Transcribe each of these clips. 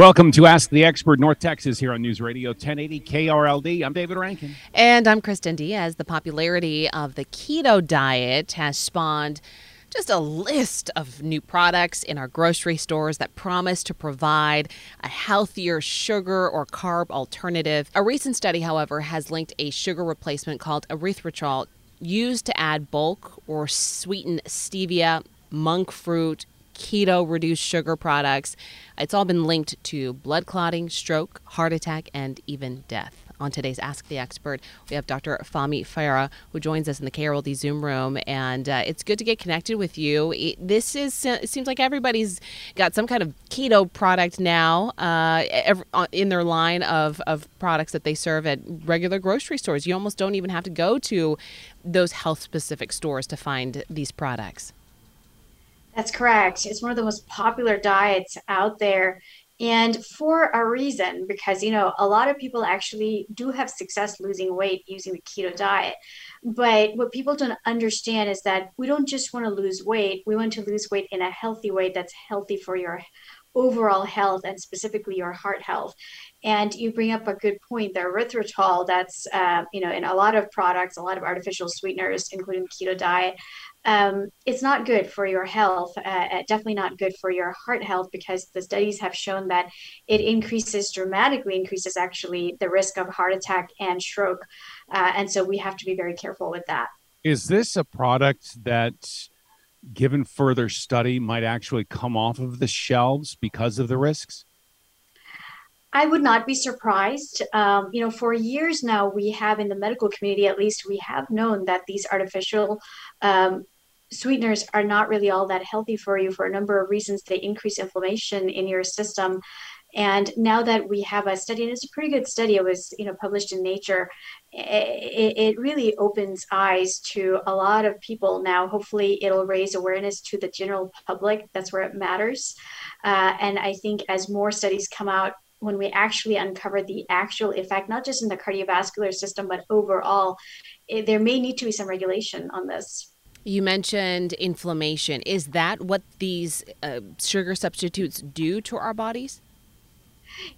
Welcome to Ask the Expert North Texas here on News Radio 1080 KRLD. I'm David Rankin. And I'm Kristen Diaz. The popularity of the keto diet has spawned just a list of new products in our grocery stores that promise to provide a healthier sugar or carb alternative. A recent study, however, has linked a sugar replacement called erythritol used to add bulk or sweeten stevia, monk fruit, keto reduced sugar products. It's all been linked to blood clotting, stroke, heart attack, and even death. On today's Ask the Expert, we have Dr. Fahmi Farah, who joins us in the KRLD Zoom room, and uh, it's good to get connected with you. It, this is it seems like everybody's got some kind of keto product now uh, every, uh, in their line of, of products that they serve at regular grocery stores. You almost don't even have to go to those health specific stores to find these products. That's correct. It's one of the most popular diets out there. And for a reason, because, you know, a lot of people actually do have success losing weight using the keto diet. But what people don't understand is that we don't just want to lose weight, we want to lose weight in a healthy way that's healthy for your overall health and specifically your heart health. And you bring up a good point. The erythritol, that's uh, you know in a lot of products, a lot of artificial sweeteners, including keto diet, um, it's not good for your health. Uh, uh, definitely not good for your heart health because the studies have shown that it increases dramatically, increases actually the risk of heart attack and stroke. Uh, and so we have to be very careful with that. Is this a product that, given further study, might actually come off of the shelves because of the risks? I would not be surprised. Um, you know, for years now, we have in the medical community, at least, we have known that these artificial um, sweeteners are not really all that healthy for you for a number of reasons. They increase inflammation in your system. And now that we have a study, and it's a pretty good study, it was you know published in Nature. It, it really opens eyes to a lot of people now. Hopefully, it'll raise awareness to the general public. That's where it matters. Uh, and I think as more studies come out when we actually uncover the actual effect, not just in the cardiovascular system, but overall, it, there may need to be some regulation on this. You mentioned inflammation. Is that what these uh, sugar substitutes do to our bodies?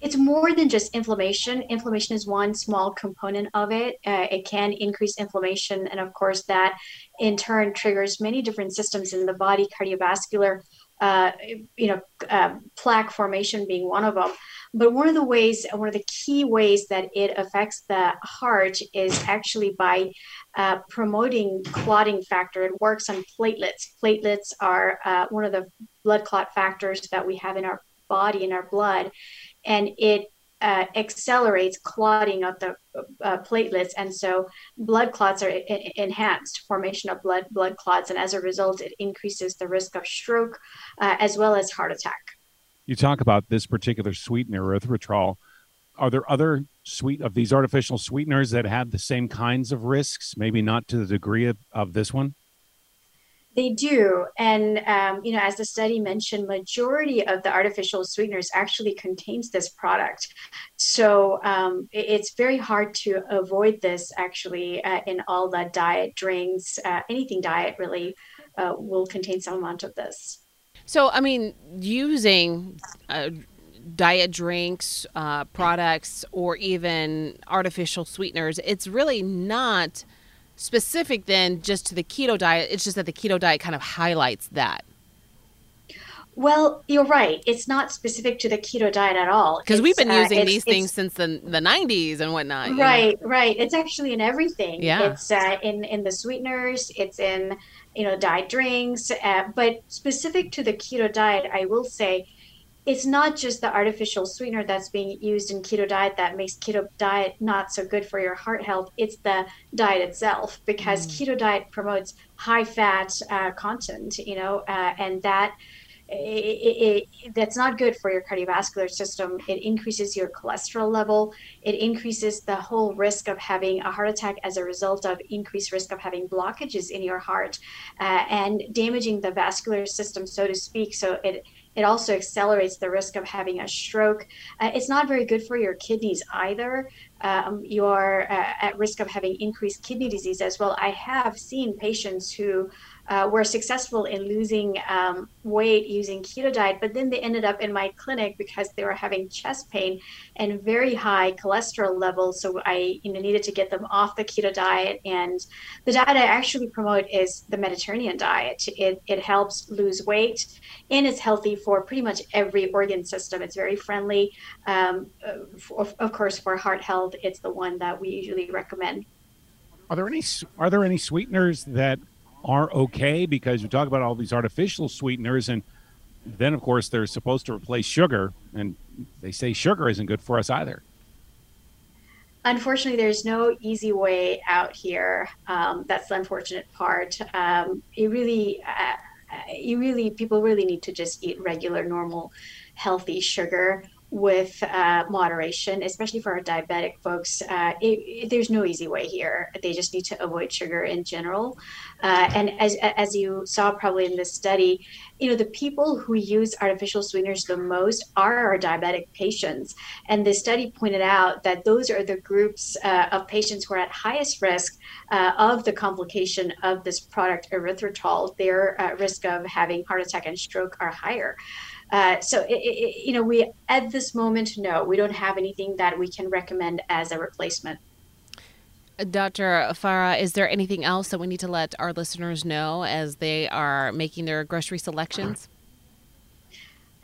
It's more than just inflammation. Inflammation is one small component of it. Uh, it can increase inflammation, and of course, that in turn triggers many different systems in the body, cardiovascular, uh, you know, uh, plaque formation being one of them. But one of the ways, one of the key ways that it affects the heart is actually by uh, promoting clotting factor. It works on platelets. Platelets are uh, one of the blood clot factors that we have in our body, in our blood, and it uh, accelerates clotting of the uh, platelets, and so blood clots are I- enhanced, formation of blood blood clots, and as a result, it increases the risk of stroke uh, as well as heart attack you talk about this particular sweetener, erythritol. Are there other sweet of these artificial sweeteners that have the same kinds of risks? Maybe not to the degree of, of this one. They do, and um, you know, as the study mentioned, majority of the artificial sweeteners actually contains this product. So um, it, it's very hard to avoid this. Actually, uh, in all the diet drinks, uh, anything diet really uh, will contain some amount of this. So, I mean, using uh, diet drinks, uh, products, or even artificial sweeteners, it's really not specific then just to the keto diet. It's just that the keto diet kind of highlights that. Well, you're right. It's not specific to the keto diet at all. Because we've been uh, using uh, these things since the, the 90s and whatnot. Right, know? right. It's actually in everything. Yeah. It's uh, in, in the sweeteners, it's in you know diet drinks uh, but specific to the keto diet i will say it's not just the artificial sweetener that's being used in keto diet that makes keto diet not so good for your heart health it's the diet itself because mm. keto diet promotes high fat uh, content you know uh, and that it, it, that's not good for your cardiovascular system. It increases your cholesterol level. It increases the whole risk of having a heart attack as a result of increased risk of having blockages in your heart uh, and damaging the vascular system, so to speak. So it it also accelerates the risk of having a stroke. Uh, it's not very good for your kidneys either. Um, you're uh, at risk of having increased kidney disease as well. I have seen patients who uh, were successful in losing um, weight using keto diet, but then they ended up in my clinic because they were having chest pain and very high cholesterol levels. So I you know, needed to get them off the keto diet. And the diet I actually promote is the Mediterranean diet. It, it helps lose weight and it's healthy for pretty much every organ system. It's very friendly. Um, of course, for heart health, it's the one that we usually recommend. Are there any are there any sweeteners that are okay? Because we talk about all these artificial sweeteners and then of course they're supposed to replace sugar and they say sugar isn't good for us either. Unfortunately there's no easy way out here. Um, that's the unfortunate part. Um, it really uh, you really people really need to just eat regular normal healthy sugar with uh, moderation, especially for our diabetic folks. Uh, it, it, there's no easy way here. They just need to avoid sugar in general. Uh, and as, as you saw probably in this study, you know, the people who use artificial sweeteners the most are our diabetic patients. And the study pointed out that those are the groups uh, of patients who are at highest risk uh, of the complication of this product, erythritol. Their uh, risk of having heart attack and stroke are higher. Uh, so, it, it, you know, we at this moment, no, we don't have anything that we can recommend as a replacement. Dr. Farah, is there anything else that we need to let our listeners know as they are making their grocery selections?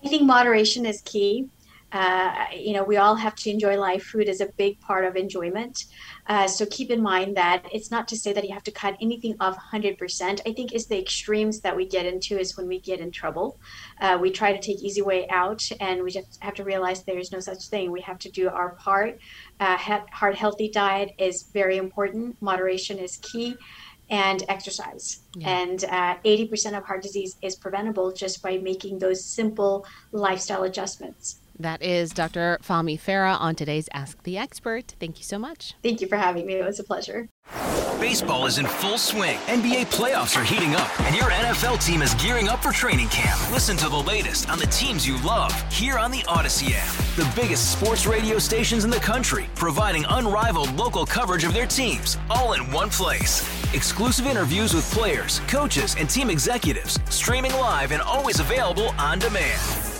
I think moderation is key. Uh, you know, we all have to enjoy life. Food is a big part of enjoyment. Uh, so keep in mind that it's not to say that you have to cut anything off 100%. I think it's the extremes that we get into is when we get in trouble. Uh, we try to take easy way out, and we just have to realize there is no such thing. We have to do our part. Uh, heart healthy diet is very important. Moderation is key and exercise. Yeah. And uh, 80% of heart disease is preventable just by making those simple lifestyle adjustments. That is Dr. Fahmi Farah on today's Ask the Expert. Thank you so much. Thank you for having me. It was a pleasure. Baseball is in full swing. NBA playoffs are heating up, and your NFL team is gearing up for training camp. Listen to the latest on the teams you love here on the Audacy app. The biggest sports radio stations in the country, providing unrivaled local coverage of their teams, all in one place. Exclusive interviews with players, coaches, and team executives, streaming live and always available on demand.